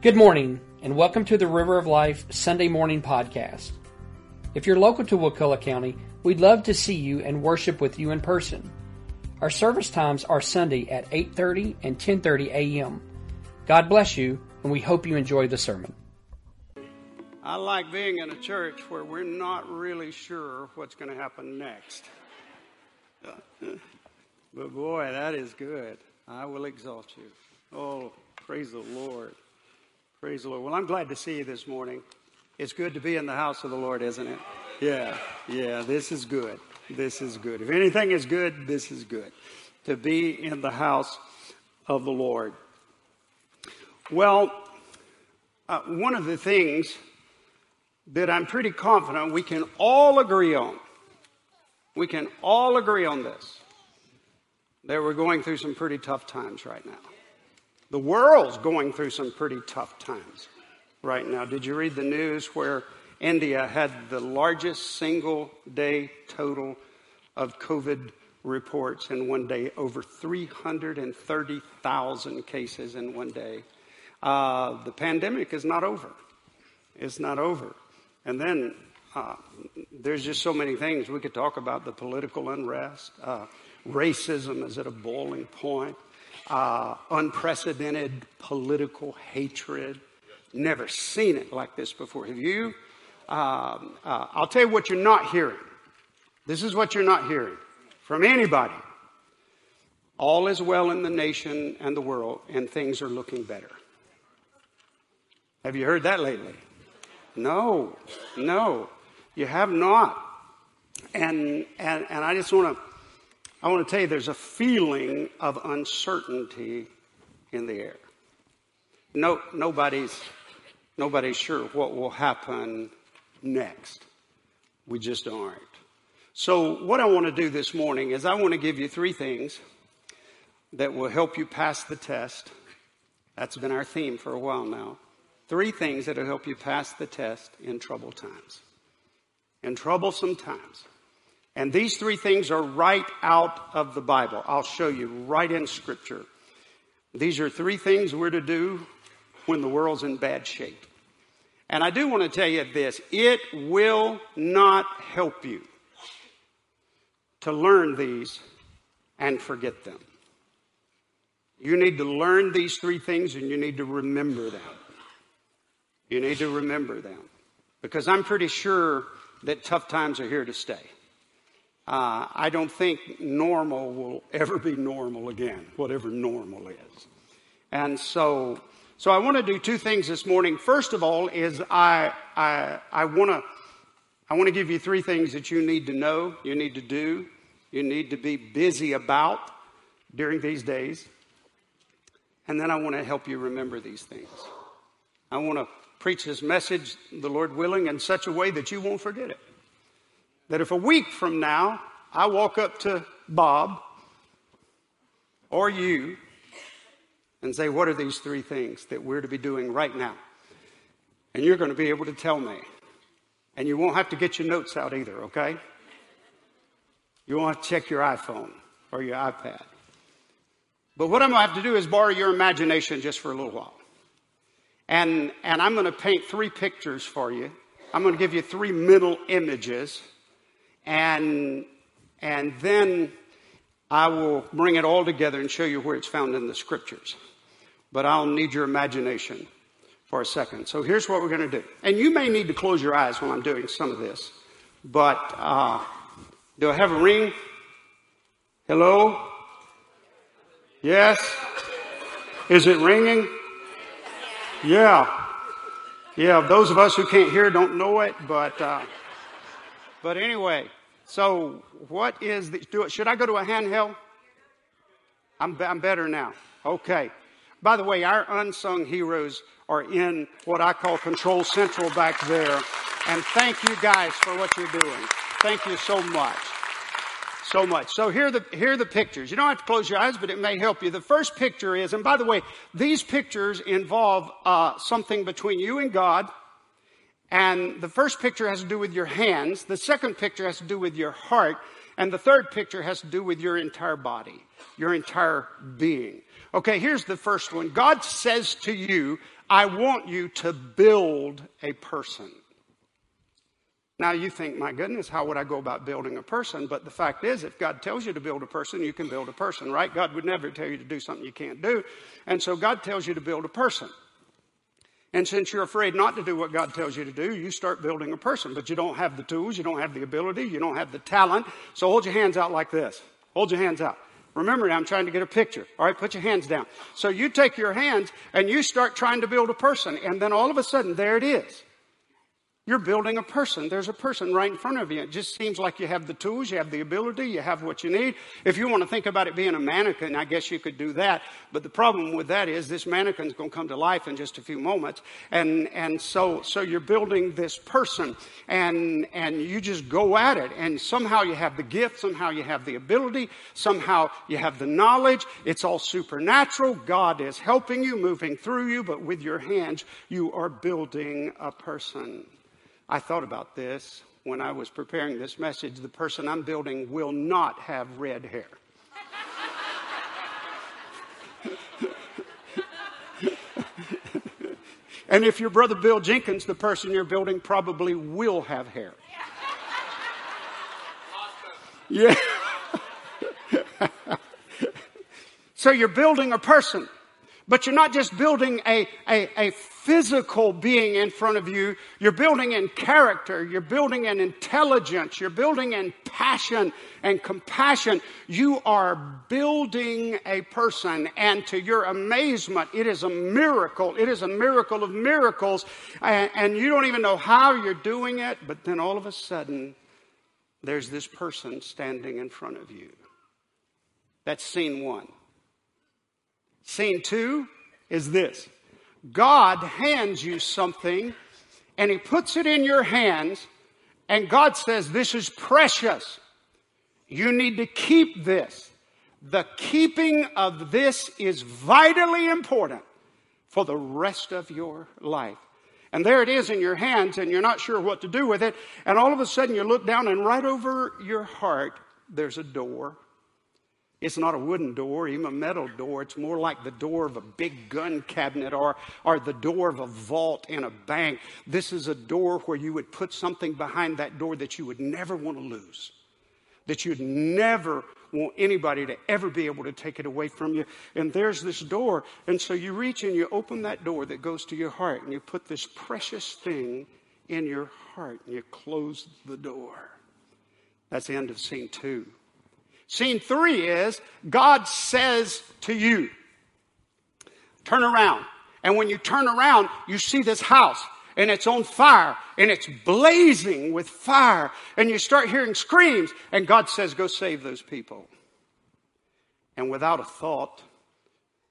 Good morning, and welcome to the River of Life Sunday Morning Podcast. If you're local to Wakulla County, we'd love to see you and worship with you in person. Our service times are Sunday at 8:30 and 10:30 a.m. God bless you, and we hope you enjoy the sermon. I like being in a church where we're not really sure what's going to happen next. but boy, that is good. I will exalt you. Oh, praise the Lord. Praise the Lord. Well, I'm glad to see you this morning. It's good to be in the house of the Lord, isn't it? Yeah, yeah, this is good. This is good. If anything is good, this is good. To be in the house of the Lord. Well, uh, one of the things that I'm pretty confident we can all agree on, we can all agree on this, that we're going through some pretty tough times right now. The world's going through some pretty tough times right now. Did you read the news where India had the largest single day total of COVID reports in one day, over 330,000 cases in one day? Uh, the pandemic is not over. It's not over. And then uh, there's just so many things we could talk about the political unrest. Uh, racism is at a boiling point uh, unprecedented political hatred. Never seen it like this before. Have you? Um, uh, I'll tell you what you're not hearing. This is what you're not hearing from anybody. All is well in the nation and the world, and things are looking better. Have you heard that lately? No, no, you have not. And, and, and I just want to I want to tell you there's a feeling of uncertainty in the air. No, nobody's, nobody's sure what will happen next. We just aren't. So, what I want to do this morning is I want to give you three things that will help you pass the test. That's been our theme for a while now. Three things that will help you pass the test in troubled times. In troublesome times. And these three things are right out of the Bible. I'll show you right in Scripture. These are three things we're to do when the world's in bad shape. And I do want to tell you this it will not help you to learn these and forget them. You need to learn these three things and you need to remember them. You need to remember them. Because I'm pretty sure that tough times are here to stay uh, I don't think normal will ever be normal again, whatever normal is. And so, so I want to do two things this morning. First of all, is I, I, I want to, I want to give you three things that you need to know, you need to do, you need to be busy about during these days. And then I want to help you remember these things. I want to preach this message, the Lord willing, in such a way that you won't forget it that if a week from now I walk up to Bob or you and say, What are these three things that we're to be doing right now? And you're going to be able to tell me. And you won't have to get your notes out either, okay? You won't have to check your iPhone or your iPad. But what I'm going to have to do is borrow your imagination just for a little while. And, and I'm going to paint three pictures for you. I'm going to give you three mental images and, and then I will bring it all together and show you where it's found in the scriptures. But I'll need your imagination for a second. So here's what we're going to do. And you may need to close your eyes when I'm doing some of this. But uh, do I have a ring? Hello? Yes? Is it ringing? Yeah. Yeah, those of us who can't hear don't know it, but, uh, but anyway, so, what is the, do, should I go to a handheld? I'm, I'm better now. Okay. By the way, our unsung heroes are in what I call Control Central back there. And thank you guys for what you're doing. Thank you so much. So much. So here are the, here are the pictures. You don't have to close your eyes, but it may help you. The first picture is, and by the way, these pictures involve uh, something between you and God and the first picture has to do with your hands. The second picture has to do with your heart. And the third picture has to do with your entire body, your entire being. Okay, here's the first one. God says to you, I want you to build a person. Now you think, my goodness, how would I go about building a person? But the fact is, if God tells you to build a person, you can build a person, right? God would never tell you to do something you can't do. And so God tells you to build a person. And since you're afraid not to do what God tells you to do, you start building a person. But you don't have the tools, you don't have the ability, you don't have the talent. So hold your hands out like this. Hold your hands out. Remember I'm trying to get a picture. All right, put your hands down. So you take your hands and you start trying to build a person. And then all of a sudden, there it is. You're building a person. There's a person right in front of you. It just seems like you have the tools, you have the ability, you have what you need. If you want to think about it being a mannequin, I guess you could do that. But the problem with that is this mannequin's going to come to life in just a few moments. And, and so, so you're building this person and, and you just go at it. And somehow you have the gift, somehow you have the ability, somehow you have the knowledge. It's all supernatural. God is helping you, moving through you, but with your hands, you are building a person. I thought about this when I was preparing this message. The person I'm building will not have red hair. and if your brother Bill Jenkins, the person you're building, probably will have hair. Yeah. so you're building a person. But you're not just building a, a, a, physical being in front of you. You're building in character. You're building in intelligence. You're building in passion and compassion. You are building a person. And to your amazement, it is a miracle. It is a miracle of miracles. And, and you don't even know how you're doing it. But then all of a sudden, there's this person standing in front of you. That's scene one. Scene two is this God hands you something and He puts it in your hands, and God says, This is precious. You need to keep this. The keeping of this is vitally important for the rest of your life. And there it is in your hands, and you're not sure what to do with it. And all of a sudden, you look down, and right over your heart, there's a door. It's not a wooden door, even a metal door. It's more like the door of a big gun cabinet or, or the door of a vault in a bank. This is a door where you would put something behind that door that you would never want to lose, that you'd never want anybody to ever be able to take it away from you. And there's this door. And so you reach and you open that door that goes to your heart and you put this precious thing in your heart and you close the door. That's the end of scene two. Scene three is God says to you, turn around. And when you turn around, you see this house and it's on fire and it's blazing with fire and you start hearing screams and God says, go save those people. And without a thought,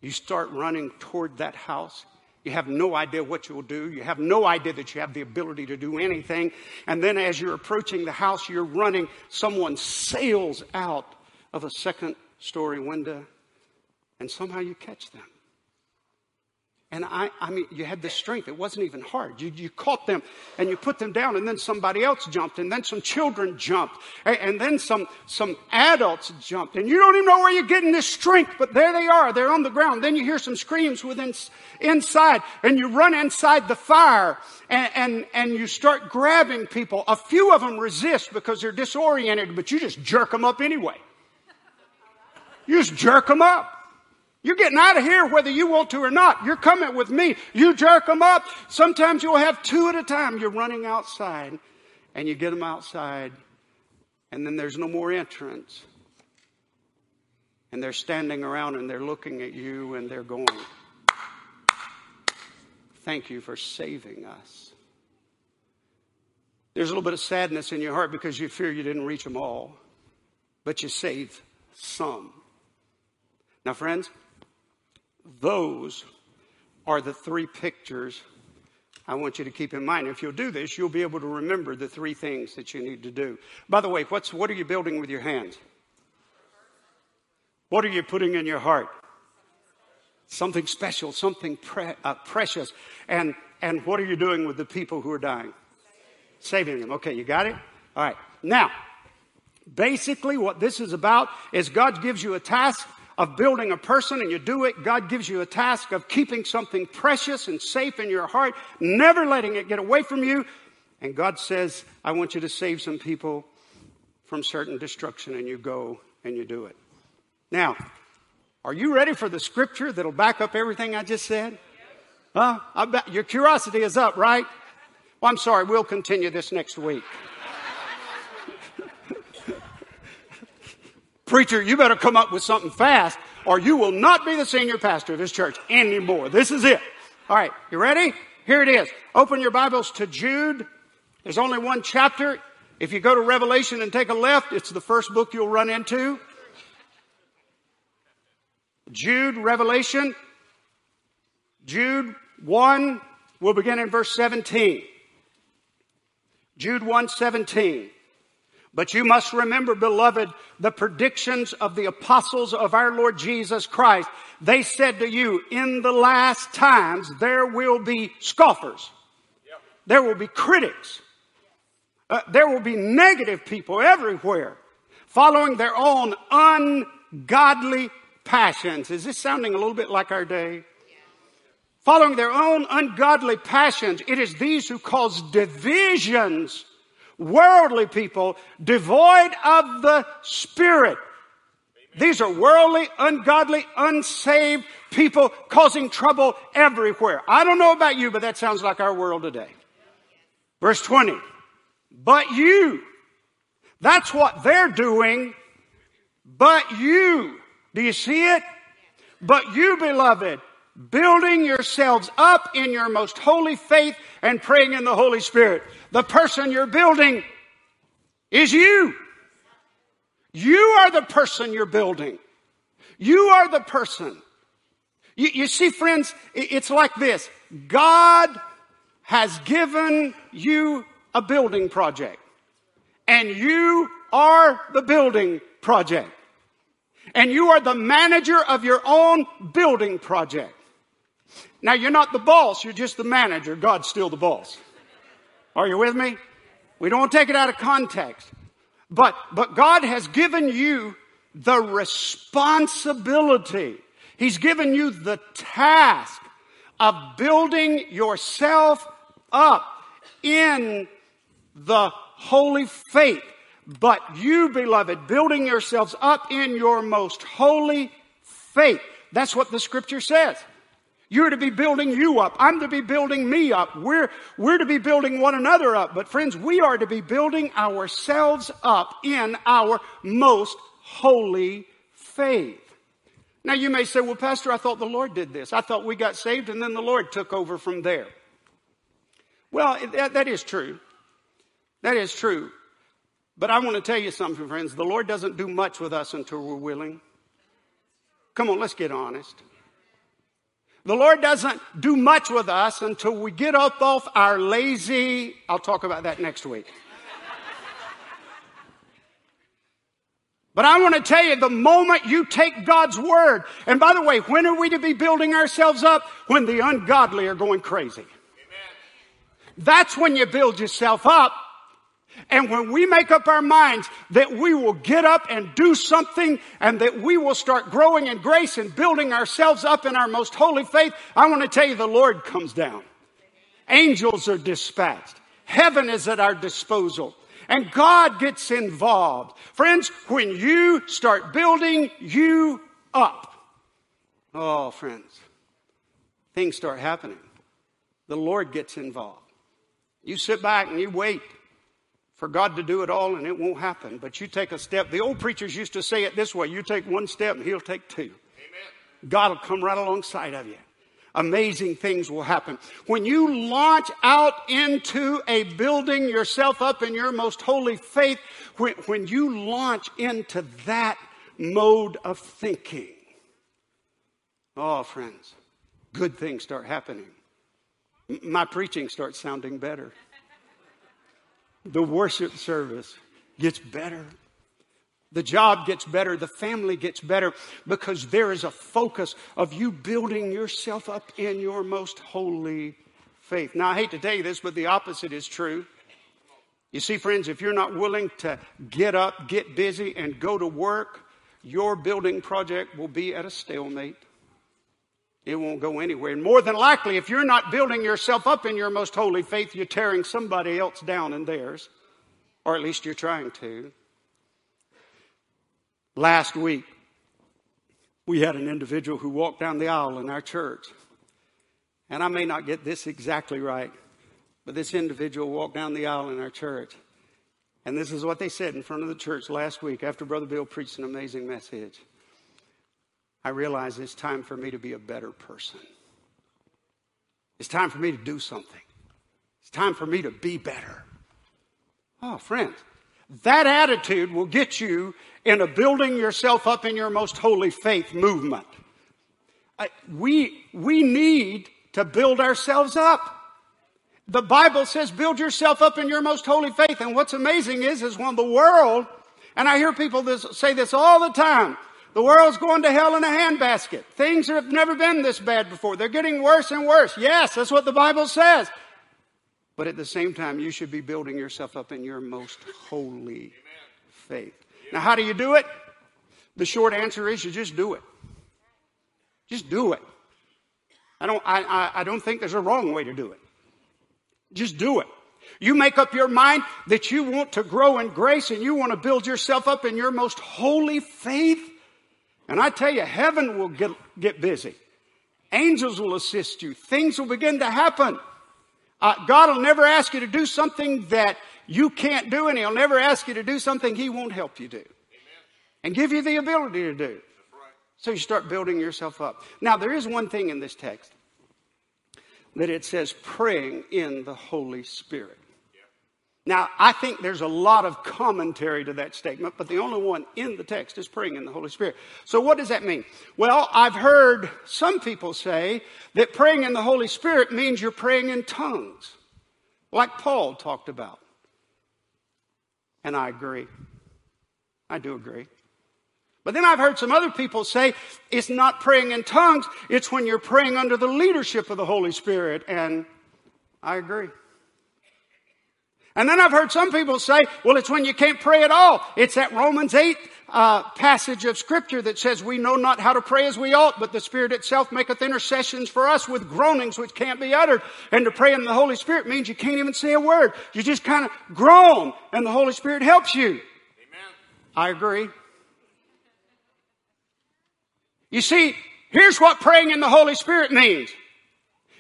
you start running toward that house. You have no idea what you'll do. You have no idea that you have the ability to do anything. And then as you're approaching the house, you're running, someone sails out of a second story window, and somehow you catch them. And I, I mean, you had the strength. It wasn't even hard. You, you caught them and you put them down, and then somebody else jumped, and then some children jumped, and, and then some, some adults jumped. And you don't even know where you're getting this strength, but there they are. They're on the ground. Then you hear some screams within, inside, and you run inside the fire, and, and, and you start grabbing people. A few of them resist because they're disoriented, but you just jerk them up anyway. You just jerk them up. You're getting out of here whether you want to or not. You're coming with me. You jerk them up. Sometimes you'll have two at a time. You're running outside and you get them outside and then there's no more entrance. And they're standing around and they're looking at you and they're going, Thank you for saving us. There's a little bit of sadness in your heart because you fear you didn't reach them all, but you saved some. Now, friends, those are the three pictures I want you to keep in mind. If you'll do this, you'll be able to remember the three things that you need to do. By the way, what's, what are you building with your hands? What are you putting in your heart? Something special, something pre- uh, precious. And, and what are you doing with the people who are dying? Saving them. Okay, you got it? All right. Now, basically, what this is about is God gives you a task of building a person and you do it, God gives you a task of keeping something precious and safe in your heart, never letting it get away from you. And God says, I want you to save some people from certain destruction, and you go and you do it. Now, are you ready for the scripture that'll back up everything I just said? Huh? Your curiosity is up, right? Well, I'm sorry, we'll continue this next week. Preacher, you better come up with something fast or you will not be the senior pastor of this church anymore. This is it. All right, you ready? Here it is. Open your Bibles to Jude. There's only one chapter. If you go to Revelation and take a left, it's the first book you'll run into. Jude, Revelation. Jude 1, we'll begin in verse 17. Jude 1 17. But you must remember, beloved, the predictions of the apostles of our Lord Jesus Christ. They said to you, in the last times, there will be scoffers. There will be critics. Uh, there will be negative people everywhere following their own ungodly passions. Is this sounding a little bit like our day? Following their own ungodly passions. It is these who cause divisions worldly people devoid of the Spirit. These are worldly, ungodly, unsaved people causing trouble everywhere. I don't know about you, but that sounds like our world today. Verse 20. But you. That's what they're doing. But you. Do you see it? But you, beloved, building yourselves up in your most holy faith and praying in the Holy Spirit. The person you're building is you. You are the person you're building. You are the person. You, you see, friends, it's like this. God has given you a building project. And you are the building project. And you are the manager of your own building project. Now you're not the boss, you're just the manager. God's still the boss. Are you with me? We don't take it out of context. But, but God has given you the responsibility. He's given you the task of building yourself up in the holy faith. But you, beloved, building yourselves up in your most holy faith. That's what the scripture says. You're to be building you up. I'm to be building me up. We're, we're to be building one another up. But friends, we are to be building ourselves up in our most holy faith. Now you may say, well, Pastor, I thought the Lord did this. I thought we got saved and then the Lord took over from there. Well, that, that is true. That is true. But I want to tell you something, friends. The Lord doesn't do much with us until we're willing. Come on, let's get honest. The Lord doesn't do much with us until we get up off our lazy, I'll talk about that next week. But I want to tell you, the moment you take God's word, and by the way, when are we to be building ourselves up? When the ungodly are going crazy. Amen. That's when you build yourself up and when we make up our minds that we will get up and do something and that we will start growing in grace and building ourselves up in our most holy faith, I want to tell you the Lord comes down. Angels are dispatched. Heaven is at our disposal. And God gets involved. Friends, when you start building you up, oh, friends, things start happening. The Lord gets involved. You sit back and you wait for God to do it all and it won't happen. But you take a step. The old preachers used to say it this way. You take one step and he'll take two. Amen. God will come right alongside of you. Amazing things will happen. When you launch out into a building yourself up in your most holy faith, when, when you launch into that mode of thinking, oh, friends, good things start happening. My preaching starts sounding better the worship service gets better. The job gets better. The family gets better because there is a focus of you building yourself up in your most holy faith. Now, I hate to tell you this, but the opposite is true. You see, friends, if you're not willing to get up, get busy, and go to work, your building project will be at a stalemate. It won't go anywhere. And more than likely, if you're not building yourself up in your most holy faith, you're tearing somebody else down in theirs. Or at least you're trying to. Last week, we had an individual who walked down the aisle in our church. And I may not get this exactly right, but this individual walked down the aisle in our church. And this is what they said in front of the church last week after Brother Bill preached an amazing message. I realize it's time for me to be a better person. It's time for me to do something. It's time for me to be better. Oh, friends, that attitude will get you in a building yourself up in your most holy faith movement. I, we, we need to build ourselves up. The Bible says build yourself up in your most holy faith. And what's amazing is, is when the world, and I hear people this, say this all the time, the world's going to hell in a handbasket. Things have never been this bad before. They're getting worse and worse. Yes, that's what the Bible says. But at the same time, you should be building yourself up in your most holy faith. Now, how do you do it? The short answer is you just do it. Just do it. I don't, I, I, I don't think there's a wrong way to do it. Just do it. You make up your mind that you want to grow in grace and you want to build yourself up in your most holy faith. And I tell you, heaven will get, get busy. Angels will assist you. Things will begin to happen. Uh, God will never ask you to do something that you can't do, and He'll never ask you to do something He won't help you do Amen. and give you the ability to do. Right. So you start building yourself up. Now, there is one thing in this text that it says praying in the Holy Spirit. Now, I think there's a lot of commentary to that statement, but the only one in the text is praying in the Holy Spirit. So what does that mean? Well, I've heard some people say that praying in the Holy Spirit means you're praying in tongues, like Paul talked about. And I agree. I do agree. But then I've heard some other people say it's not praying in tongues, it's when you're praying under the leadership of the Holy Spirit. And I agree. And then I've heard some people say, well, it's when you can't pray at all. It's that Romans 8 uh, passage of scripture that says we know not how to pray as we ought, but the Spirit itself maketh intercessions for us with groanings which can't be uttered. And to pray in the Holy Spirit means you can't even say a word. You just kind of groan and the Holy Spirit helps you. Amen. I agree. You see, here's what praying in the Holy Spirit means.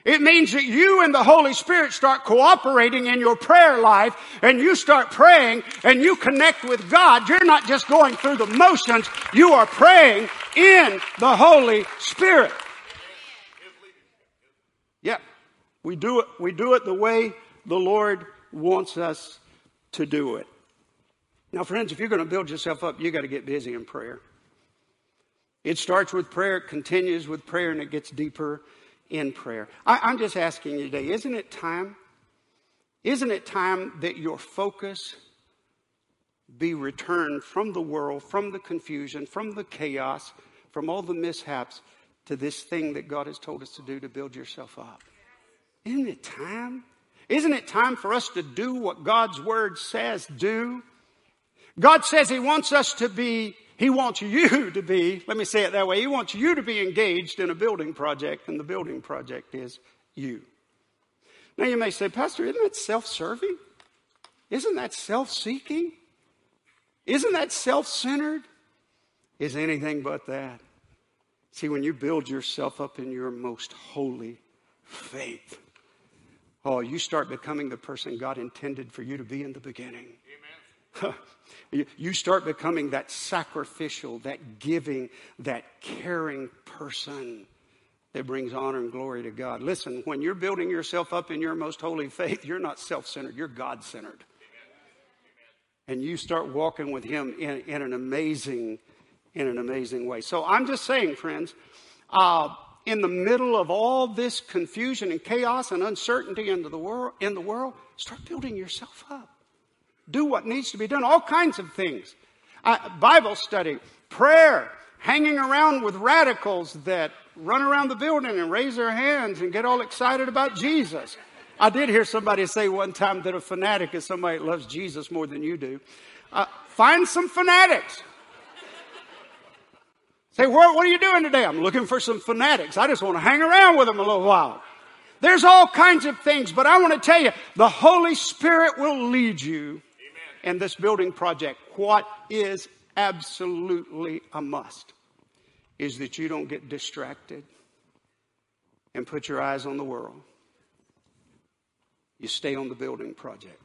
It means that you and the Holy Spirit start cooperating in your prayer life and you start praying and you connect with God. You're not just going through the motions. You are praying in the Holy Spirit. Yeah. We do it, we do it the way the Lord wants us to do it. Now, friends, if you're going to build yourself up, you got to get busy in prayer. It starts with prayer, it continues with prayer, and it gets deeper in prayer. I, am just asking you today, isn't it time? Isn't it time that your focus be returned from the world, from the confusion, from the chaos, from all the mishaps to this thing that God has told us to do to build yourself up? Isn't it time? Isn't it time for us to do what God's word says do? God says He wants us to be he wants you to be, let me say it that way, He wants you to be engaged in a building project, and the building project is you. Now you may say, Pastor, isn't that self serving? Isn't that self seeking? Isn't that self centered? Is anything but that. See, when you build yourself up in your most holy faith, oh, you start becoming the person God intended for you to be in the beginning. Amen. You start becoming that sacrificial, that giving, that caring person that brings honor and glory to God. Listen, when you're building yourself up in your most holy faith, you're not self centered, you're God centered. And you start walking with Him in, in, an amazing, in an amazing way. So I'm just saying, friends, uh, in the middle of all this confusion and chaos and uncertainty in the world, in the world, start building yourself up do what needs to be done, all kinds of things. Uh, Bible study, prayer, hanging around with radicals that run around the building and raise their hands and get all excited about Jesus. I did hear somebody say one time that a fanatic is somebody that loves Jesus more than you do. Uh, find some fanatics. Say, what, what are you doing today? I'm looking for some fanatics. I just want to hang around with them a little while. There's all kinds of things, but I want to tell you, the Holy Spirit will lead you In this building project. What is absolutely a must is that you don't get distracted and put your eyes on the world. You stay on the building project.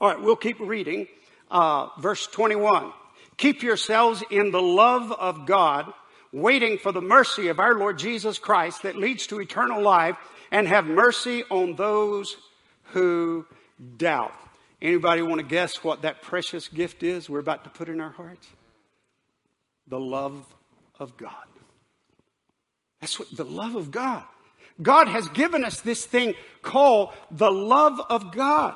All right, we'll keep reading. Uh, verse 21. Keep yourselves in the love of God, waiting for the mercy of our Lord Jesus Christ that leads to eternal life, and have mercy on those who doubt. Anybody want to guess what that precious gift is we're about to put in our hearts? The love of God. That's what the love of God. God has given us this thing called the love of God.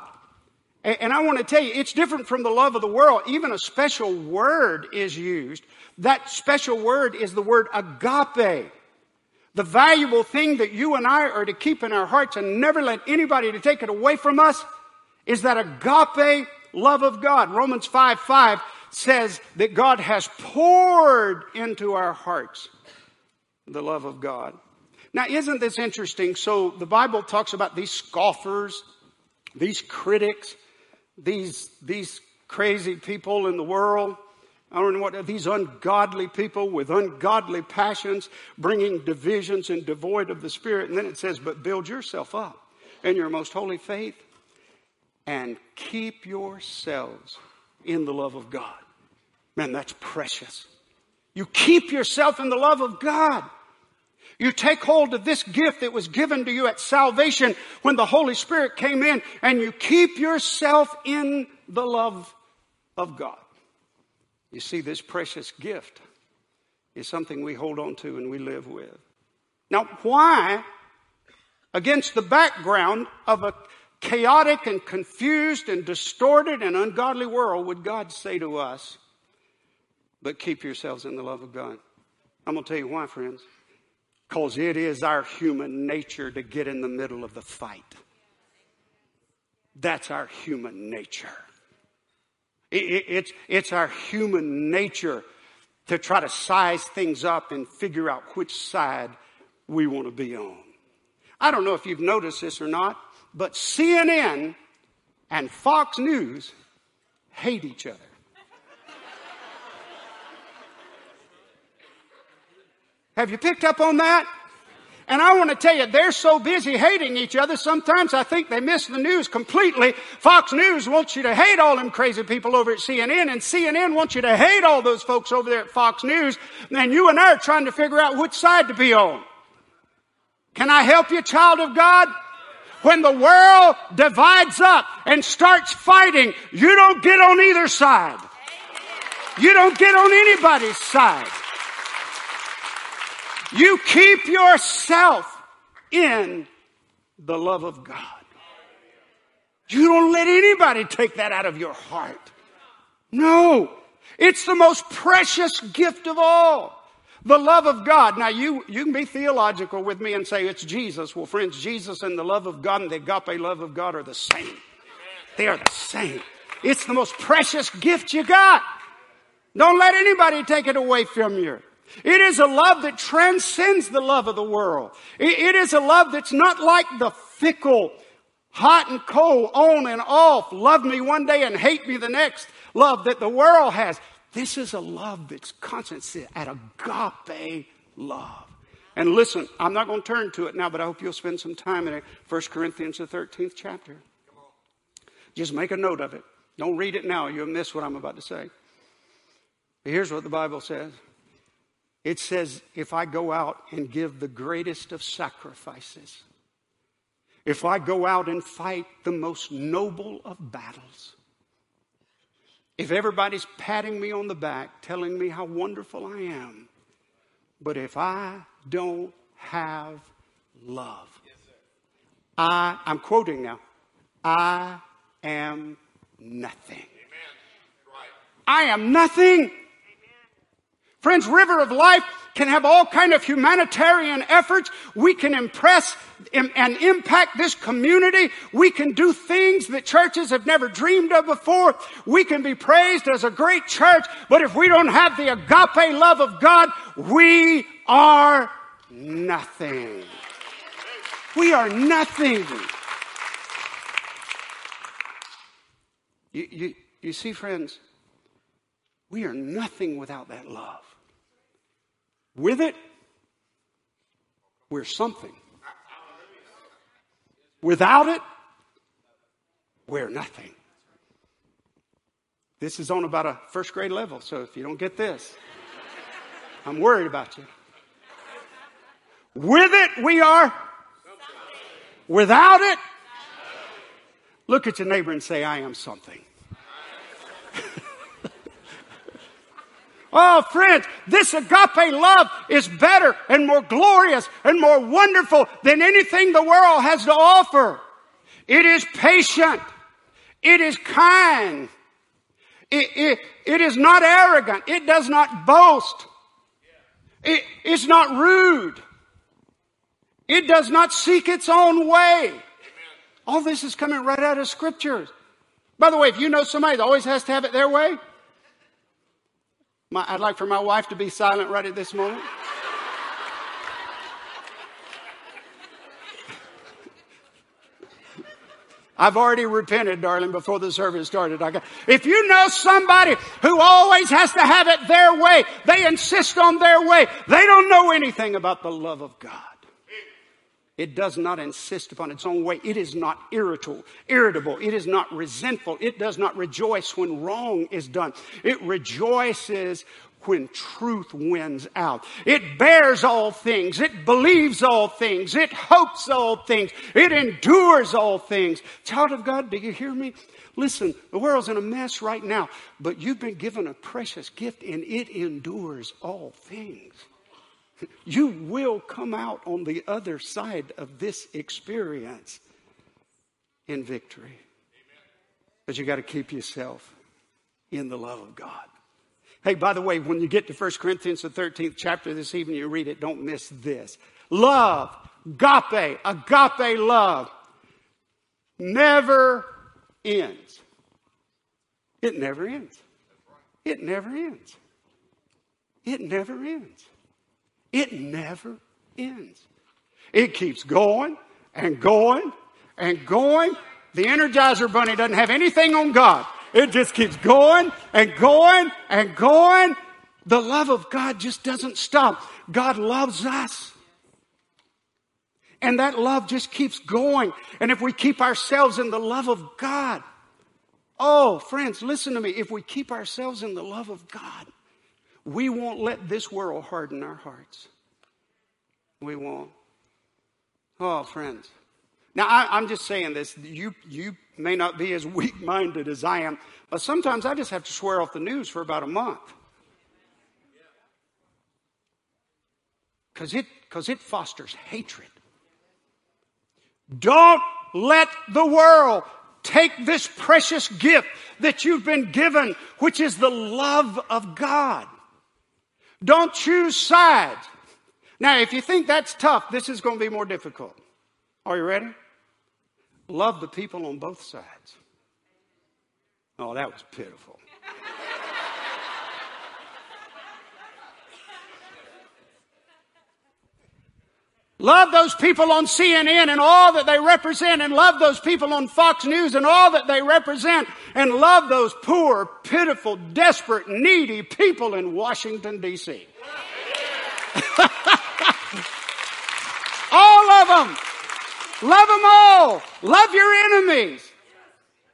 And I want to tell you, it's different from the love of the world. Even a special word is used. That special word is the word agape. The valuable thing that you and I are to keep in our hearts and never let anybody to take it away from us is that agape love of God. Romans 5 5 says that God has poured into our hearts the love of God. Now, isn't this interesting? So the Bible talks about these scoffers, these critics, these, these crazy people in the world. I don't know what, these ungodly people with ungodly passions, bringing divisions and devoid of the Spirit. And then it says, but build yourself up in your most holy faith and keep yourselves in the love of God. Man, that's precious. You keep yourself in the love of God. You take hold of this gift that was given to you at salvation when the Holy Spirit came in and you keep yourself in the love of God. You see, this precious gift is something we hold on to and we live with. Now, why, against the background of a chaotic and confused and distorted and ungodly world, would God say to us, but keep yourselves in the love of God? I'm going to tell you why, friends. Because it is our human nature to get in the middle of the fight. That's our human nature. It, it, it's, it's our human nature to try to size things up and figure out which side we want to be on. I don't know if you've noticed this or not, but CNN and Fox News hate each other. Have you picked up on that? And I want to tell you, they're so busy hating each other, sometimes I think they miss the news completely. Fox News wants you to hate all them crazy people over at CNN, and CNN wants you to hate all those folks over there at Fox News, and you and I are trying to figure out which side to be on. Can I help you, child of God? When the world divides up and starts fighting, you don't get on either side. You don't get on anybody's side. You keep yourself in the love of God. You don't let anybody take that out of your heart. No. It's the most precious gift of all. The love of God. Now you, you can be theological with me and say it's Jesus. Well, friends, Jesus and the love of God and the agape love of God are the same. They are the same. It's the most precious gift you got. Don't let anybody take it away from you. It is a love that transcends the love of the world. it is a love that's not like the fickle, hot and cold, on and off, love me one day and hate me the next love that the world has. This is a love that's constant at agape love. And listen, I'm not going to turn to it now, but I hope you'll spend some time in it. 1 Corinthians, the 13th chapter. Just make a note of it. Don't read it now. You'll miss what I'm about to say. But Here's what the Bible says it says, if I go out and give the greatest of sacrifices, if I go out and fight the most noble of battles, if everybody's patting me on the back, telling me how wonderful I am, but if I don't have love, I, I'm quoting now, I am nothing. I am nothing. Friends, River of Life can have all kind of humanitarian efforts. We can impress and impact this community. We can do things that churches have never dreamed of before. We can be praised as a great church, but if we don't have the agape love of God, we are nothing. We are nothing. You, you, you see, friends, we are nothing without that love. With it, we're something. Without it, we're nothing. This is on about a first grade level, so if you don't get this, I'm worried about you. With it, we are. Without it, look at your neighbor and say, I am something. Oh, friends, this agape love is better and more glorious and more wonderful than anything the world has to offer. It is patient. It is kind. It, it, it is not arrogant. It does not boast. It, it's not rude. It does not seek its own way. All this is coming right out of scriptures. By the way, if you know somebody that always has to have it their way, my, I'd like for my wife to be silent right at this moment. I've already repented, darling, before the service started. Got, if you know somebody who always has to have it their way, they insist on their way, they don't know anything about the love of God. It does not insist upon its own way. It is not irritable, irritable. It is not resentful. It does not rejoice when wrong is done. It rejoices when truth wins out. It bears all things. It believes all things. It hopes all things. It endures all things. Child of God, do you hear me? Listen, the world's in a mess right now, but you've been given a precious gift and it endures all things. You will come out on the other side of this experience in victory. But you got to keep yourself in the love of God. Hey, by the way, when you get to 1 Corinthians, the 13th chapter this evening, you read it, don't miss this. Love, agape, agape love, never ends. It never ends. It never ends. It never ends. It never ends. It keeps going and going and going. The Energizer Bunny doesn't have anything on God. It just keeps going and going and going. The love of God just doesn't stop. God loves us. And that love just keeps going. And if we keep ourselves in the love of God, oh, friends, listen to me. If we keep ourselves in the love of God, we won't let this world harden our hearts. We won't. Oh, friends. Now, I, am just saying this. You, you may not be as weak minded as I am, but sometimes I just have to swear off the news for about a month. Because it, cause it fosters hatred. Don't let the world take this precious gift that you've been given, which is the love of God. Don't choose sides. Now, if you think that's tough, this is going to be more difficult. Are you ready? Love the people on both sides. Oh, that was pitiful. Love those people on CNN and all that they represent, and love those people on Fox News and all that they represent, and love those poor, pitiful, desperate, needy people in Washington, D.C. all of them. Love them all. Love your enemies.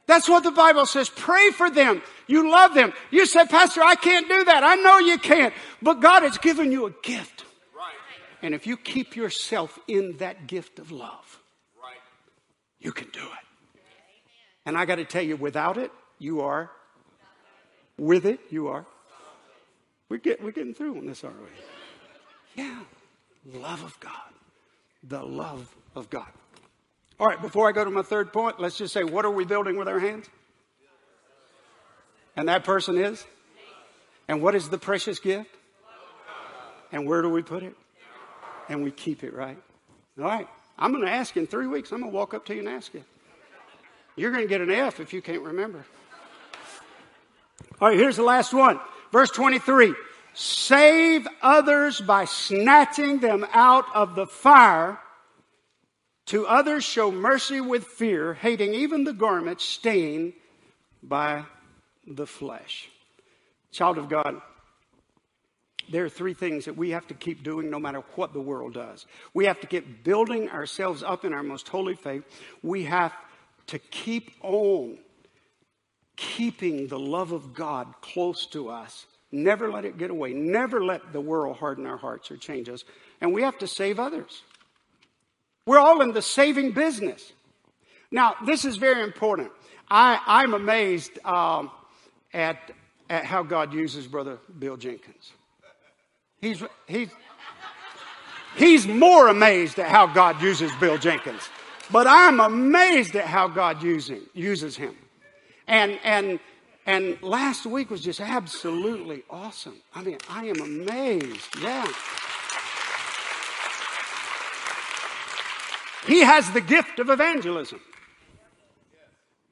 That's what the Bible says. Pray for them. You love them. You say, Pastor, I can't do that. I know you can't. But God has given you a gift. And if you keep yourself in that gift of love, right. you can do it. And I got to tell you, without it, you are. With it, you are. We're, get, we're getting through on this, aren't we? Yeah. Love of God. The love of God. All right, before I go to my third point, let's just say, what are we building with our hands? And that person is? And what is the precious gift? And where do we put it? And we keep it, right? All right. I'm going to ask in three weeks. I'm going to walk up to you and ask you. You're going to get an F if you can't remember. All right, here's the last one. Verse 23. Save others by snatching them out of the fire. To others show mercy with fear, hating even the garment stained by the flesh. Child of God, there are three things that we have to keep doing no matter what the world does. We have to keep building ourselves up in our most holy faith. We have to keep on keeping the love of God close to us. Never let it get away. Never let the world harden our hearts or change us. And we have to save others. We're all in the saving business. Now, this is very important. I, am amazed um, at, at how God uses Brother Bill Jenkins. He's, he's, he's more amazed at how God uses Bill Jenkins. But I'm amazed at how God using, uses him. And, and, and last week was just absolutely awesome. I mean, I am amazed. Yeah. He has the gift of evangelism.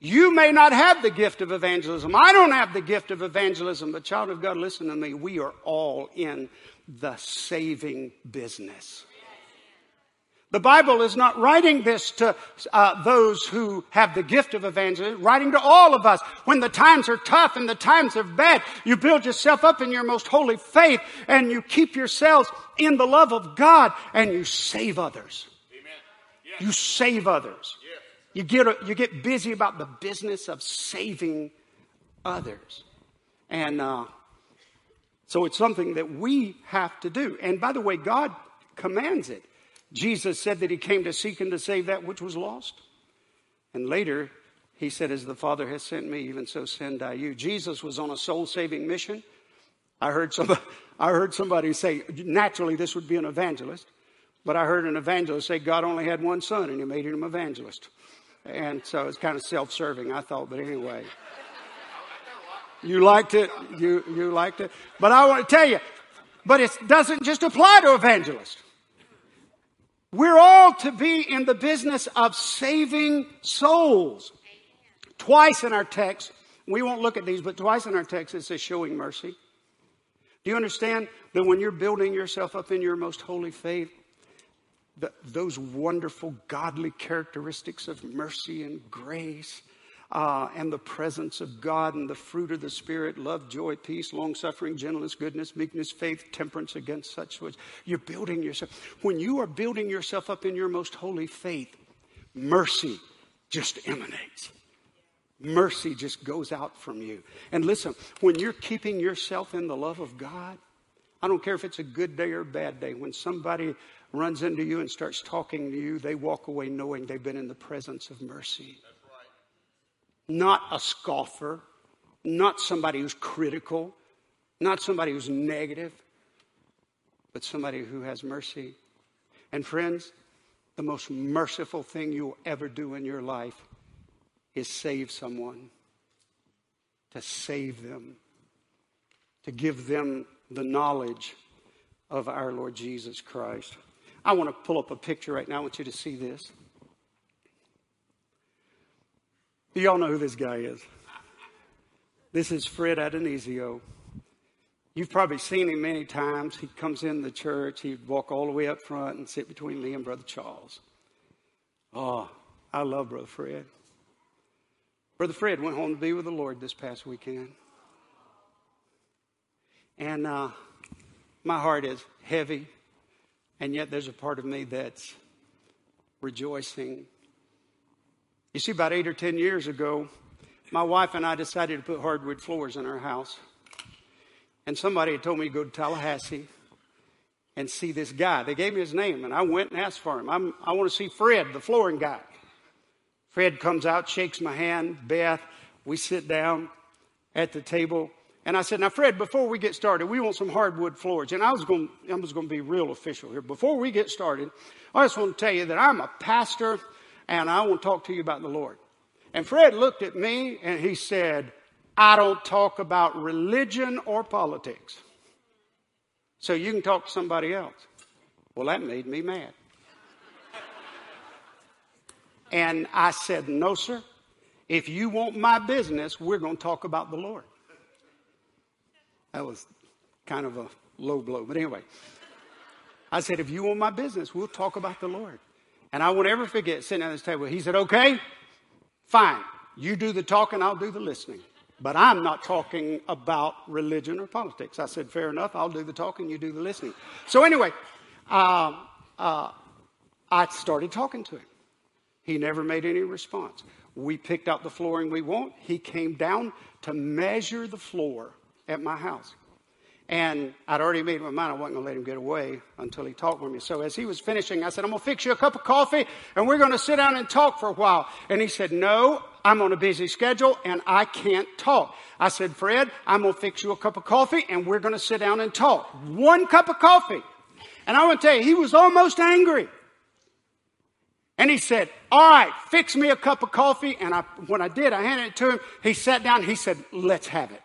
You may not have the gift of evangelism. I don't have the gift of evangelism, but child of God, listen to me. We are all in the saving business. The Bible is not writing this to uh, those who have the gift of evangelism, writing to all of us. When the times are tough and the times are bad, you build yourself up in your most holy faith and you keep yourselves in the love of God and you save others. Yes. You save others. Yes. You get, you get busy about the business of saving others. And uh, so it's something that we have to do. And by the way, God commands it. Jesus said that he came to seek and to save that which was lost. And later, he said, As the Father has sent me, even so send I you. Jesus was on a soul saving mission. I heard, somebody, I heard somebody say, naturally, this would be an evangelist. But I heard an evangelist say God only had one son and he made him an evangelist. And so it's kind of self serving, I thought. But anyway, you liked it. You, you liked it. But I want to tell you, but it doesn't just apply to evangelists. We're all to be in the business of saving souls. Twice in our text, we won't look at these, but twice in our text it says showing mercy. Do you understand that when you're building yourself up in your most holy faith, that those wonderful godly characteristics of mercy and grace uh, and the presence of God and the fruit of the Spirit love, joy, peace, long suffering, gentleness, goodness, meekness, faith, temperance against such words. You're building yourself. When you are building yourself up in your most holy faith, mercy just emanates. Mercy just goes out from you. And listen, when you're keeping yourself in the love of God, I don't care if it's a good day or a bad day, when somebody runs into you and starts talking to you, they walk away knowing they've been in the presence of mercy. Not a scoffer, not somebody who's critical, not somebody who's negative, but somebody who has mercy. And friends, the most merciful thing you'll ever do in your life is save someone, to save them, to give them the knowledge of our Lord Jesus Christ. I want to pull up a picture right now. I want you to see this. You all know who this guy is. This is Fred Adonisio. You've probably seen him many times. He comes in the church, he'd walk all the way up front and sit between me and Brother Charles. Oh, I love Brother Fred. Brother Fred went home to be with the Lord this past weekend. And uh, my heart is heavy, and yet there's a part of me that's rejoicing you see, about eight or ten years ago, my wife and I decided to put hardwood floors in our house. And somebody had told me to go to Tallahassee and see this guy. They gave me his name, and I went and asked for him. I'm, i want to see Fred, the flooring guy. Fred comes out, shakes my hand. Beth, we sit down at the table. And I said, Now, Fred, before we get started, we want some hardwood floors. And I was going, I was going to be real official here. Before we get started, I just want to tell you that I'm a pastor and I want to talk to you about the Lord. And Fred looked at me and he said, I don't talk about religion or politics. so you can talk to somebody else. Well, that made me mad. And I said, No, sir. If you want my business, we're going to talk about the Lord. That was kind of a low blow. But anyway, I said, If you want my business, we'll talk about the Lord. And I won't ever forget sitting at this table. He said, Okay, fine. You do the talking, I'll do the listening. But I'm not talking about religion or politics. I said, Fair enough. I'll do the talking, you do the listening. So anyway, uh, uh, I started talking to him. He never made any response. We picked out the flooring we want. He came down to measure the floor at my house. And I'd already made my mind I wasn't going to let him get away until he talked with me. So as he was finishing, I said, I'm going to fix you a cup of coffee and we're going to sit down and talk for a while. And he said, No, I'm on a busy schedule and I can't talk. I said, Fred, I'm going to fix you a cup of coffee and we're going to sit down and talk. One cup of coffee. And I want to tell you, he was almost angry. And he said, All right, fix me a cup of coffee. And I, when I did, I handed it to him. He sat down. He said, Let's have it.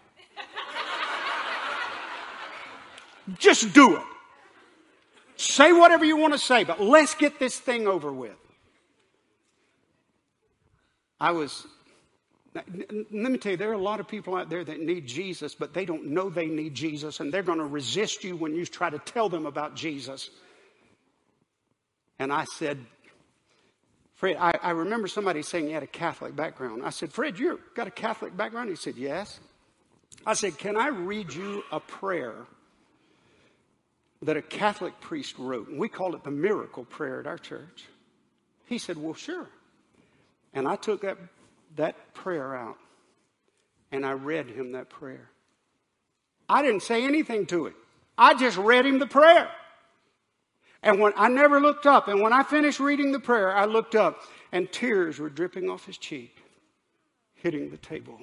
Just do it. Say whatever you want to say, but let's get this thing over with. I was, let me tell you, there are a lot of people out there that need Jesus, but they don't know they need Jesus, and they're going to resist you when you try to tell them about Jesus. And I said, Fred, I, I, remember somebody saying he had a Catholic background. I said, Fred, you've got a Catholic background? He said, Yes. I said, Can I read you a prayer that a Catholic priest wrote? And we call it the miracle prayer at our church. He said, Well, sure. And I took that, that prayer out and I read him that prayer. I didn't say anything to him, I just read him the prayer. And when I never looked up, and when I finished reading the prayer, I looked up and tears were dripping off his cheek, hitting the table.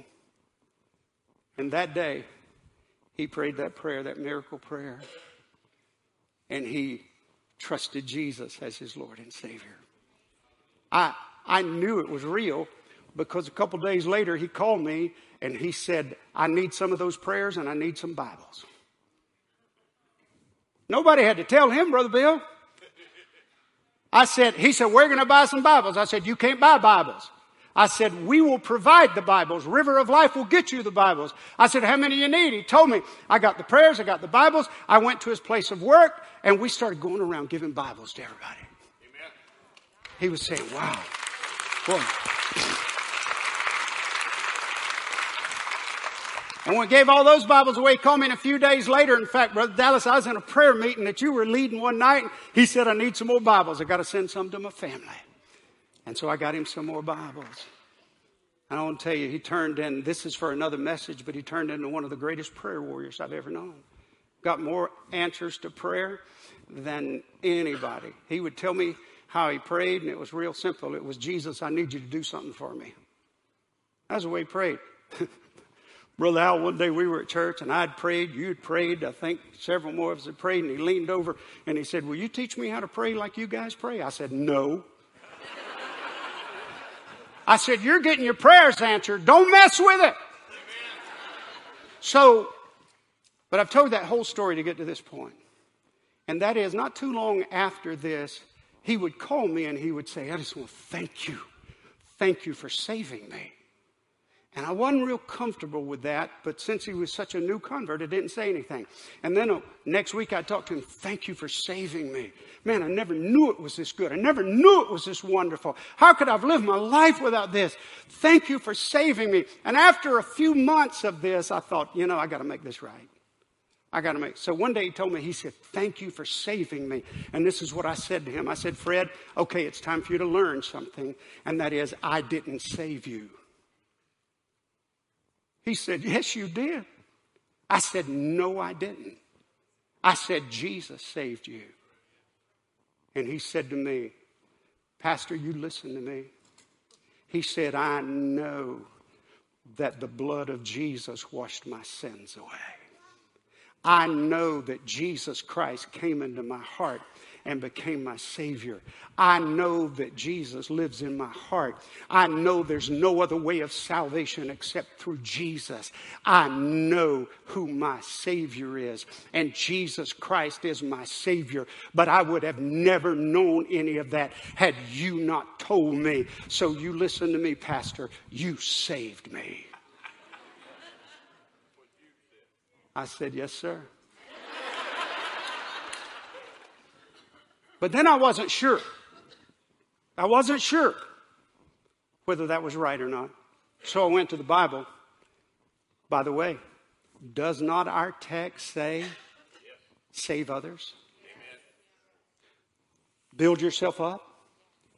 And that day, he prayed that prayer, that miracle prayer, and he trusted Jesus as his Lord and Savior. I, I knew it was real because a couple days later he called me and he said, I need some of those prayers and I need some Bibles. Nobody had to tell him, Brother Bill. I said, he said, we're going to buy some Bibles. I said, you can't buy Bibles. I said, we will provide the Bibles. River of Life will get you the Bibles. I said, how many you need? He told me, I got the prayers, I got the Bibles. I went to his place of work and we started going around giving Bibles to everybody. Amen. He was saying, wow. Boy. And when we gave all those Bibles away, he called me in a few days later. In fact, Brother Dallas, I was in a prayer meeting that you were leading one night. He said, I need some more Bibles. I got to send some to my family. And so I got him some more Bibles. And I want to tell you, he turned in, this is for another message, but he turned into one of the greatest prayer warriors I've ever known. Got more answers to prayer than anybody. He would tell me how he prayed, and it was real simple. It was, Jesus, I need you to do something for me. That's the way he prayed. Brother Al, one day we were at church and I'd prayed, you'd prayed, I think several more of us had prayed, and he leaned over and he said, Will you teach me how to pray like you guys pray? I said, No. I said, You're getting your prayers answered. Don't mess with it. So, but I've told that whole story to get to this point. And that is, not too long after this, he would call me and he would say, I just want to thank you. Thank you for saving me. And I wasn't real comfortable with that, but since he was such a new convert, I didn't say anything. And then uh, next week I talked to him, thank you for saving me. Man, I never knew it was this good. I never knew it was this wonderful. How could I have lived my life without this? Thank you for saving me. And after a few months of this, I thought, you know, I got to make this right. I got to make. So one day he told me, he said, Thank you for saving me. And this is what I said to him. I said, Fred, okay, it's time for you to learn something. And that is, I didn't save you. He said, Yes, you did. I said, No, I didn't. I said, Jesus saved you. And he said to me, Pastor, you listen to me. He said, I know that the blood of Jesus washed my sins away. I know that Jesus Christ came into my heart and became my Savior. I know that Jesus lives in my heart. I know there's no other way of salvation except through Jesus. I know who my Savior is, and Jesus Christ is my Savior. But I would have never known any of that had you not told me. So you listen to me, Pastor. You saved me. I said, Yes, sir. But then I wasn't sure. I wasn't sure whether that was right or not. So I went to the Bible. By the way, does not our text say save others? Build yourself up.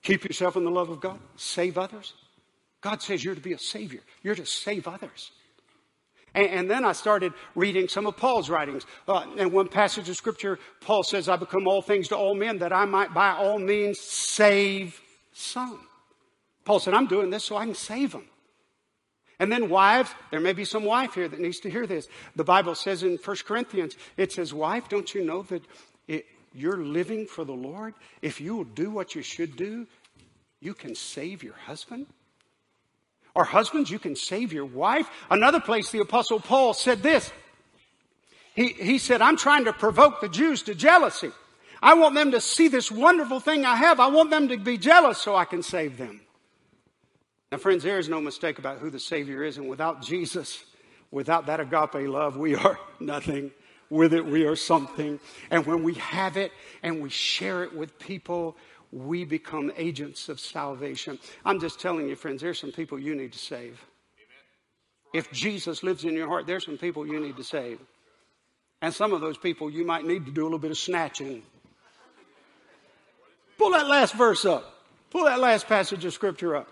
Keep yourself in the love of God. Save others. God says you're to be a savior. You're to save others. And, and then I started reading some of Paul's writings. Uh, and one passage of scripture, Paul says, I become all things to all men that I might by all means save some. Paul said, I'm doing this so I can save them. And then wives, there may be some wife here that needs to hear this. The Bible says in 1 Corinthians, it says, wife, don't you know that it, you're living for the Lord? If you will do what you should do, you can save your husband. Or husbands, you can save your wife. Another place, the apostle Paul said this. He, he said, I'm trying to provoke the Jews to jealousy. I want them to see this wonderful thing I have. I want them to be jealous so I can save them. Now, friends, there is no mistake about who the Savior is. And without Jesus, without that agape love, we are nothing. With it, we are something. And when we have it and we share it with people, we become agents of salvation. I'm just telling you, friends, there's some people you need to save. If Jesus lives in your heart, there's some people you need to save. And some of those people you might need to do a little bit of snatching. Pull that last verse up. Pull that last passage of scripture up.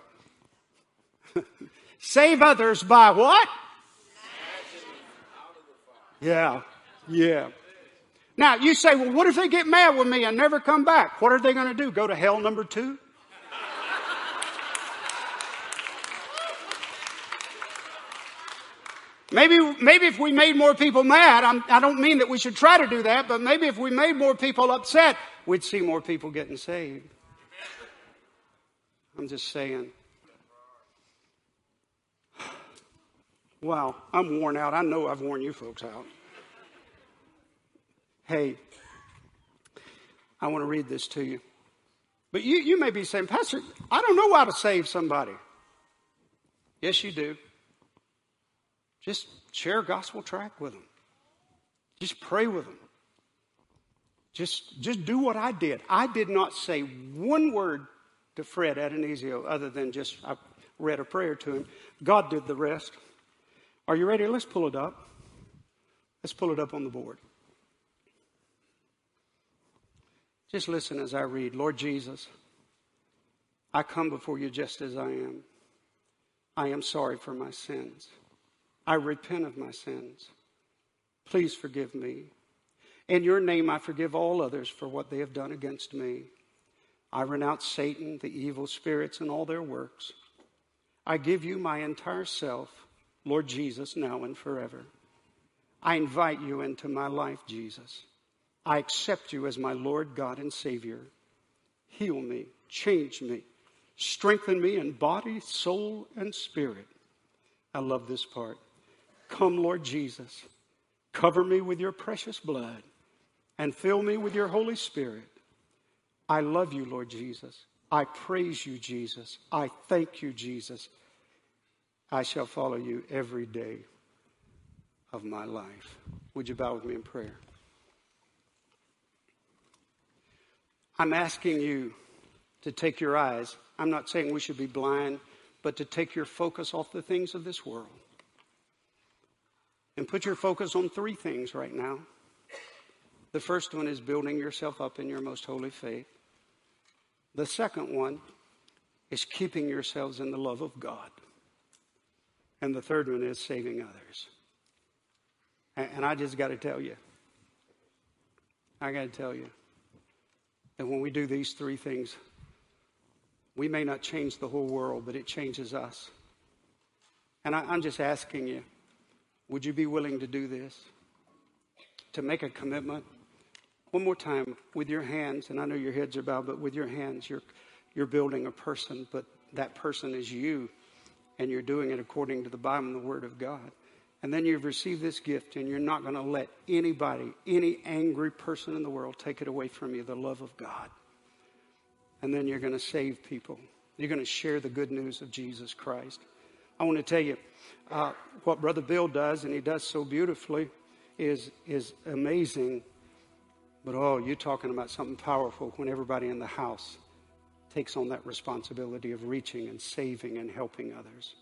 Save others by what? Yeah, yeah. Now, you say, well, what if they get mad with me and never come back? What are they going to do? Go to hell number two? Maybe, maybe if we made more people mad, I'm, I do not mean that we should try to do that, but maybe if we made more people upset, we'd see more people getting saved. I'm just saying. Wow, I'm worn out. I know I've worn you folks out. Hey, I want to read this to you. But you, you may be saying, Pastor, I don't know how to save somebody. Yes, you do. Just share a gospel track with them. Just pray with them. Just, just do what I did. I did not say one word to Fred Adonisio other than just I read a prayer to him. God did the rest. Are you ready? Let's pull it up. Let's pull it up on the board. Just listen as I read. Lord Jesus, I come before you just as I am. I am sorry for my sins. I repent of my sins. Please forgive me. In your name, I forgive all others for what they have done against me. I renounce Satan, the evil spirits, and all their works. I give you my entire self, Lord Jesus, now and forever. I invite you into my life, Jesus. I accept you as my Lord, God, and Savior. Heal me, change me, strengthen me in body, soul, and spirit. I love this part. Come, Lord Jesus, cover me with your precious blood and fill me with your Holy Spirit. I love you, Lord Jesus. I praise you, Jesus. I thank you, Jesus. I shall follow you every day of my life. Would you bow with me in prayer? I'm asking you to take your eyes. I'm not saying we should be blind, but to take your focus off the things of this world. And put your focus on three things right now. The first one is building yourself up in your most holy faith. The second one is keeping yourselves in the love of God. And the third one is saving others. And I just got to tell you, I got to tell you, and when we do these three things, we may not change the whole world, but it changes us. And I, am just asking you would you be willing to do this? To make a commitment One more time, with your hands, and I know your heads are bowed, but with your hands, you're, you're building a person, but that person is you, and you're doing it according to the Bible and the Word of God. And then you've received this gift, and you're not going to let anybody, any angry person in the world, take it away from you the love of God. And then you're going to save people. You're going to share the good news of Jesus Christ. I want to tell you uh, what Brother Bill does, and he does so beautifully, is, is amazing. But oh, you're talking about something powerful when everybody in the house takes on that responsibility of reaching and saving and helping others.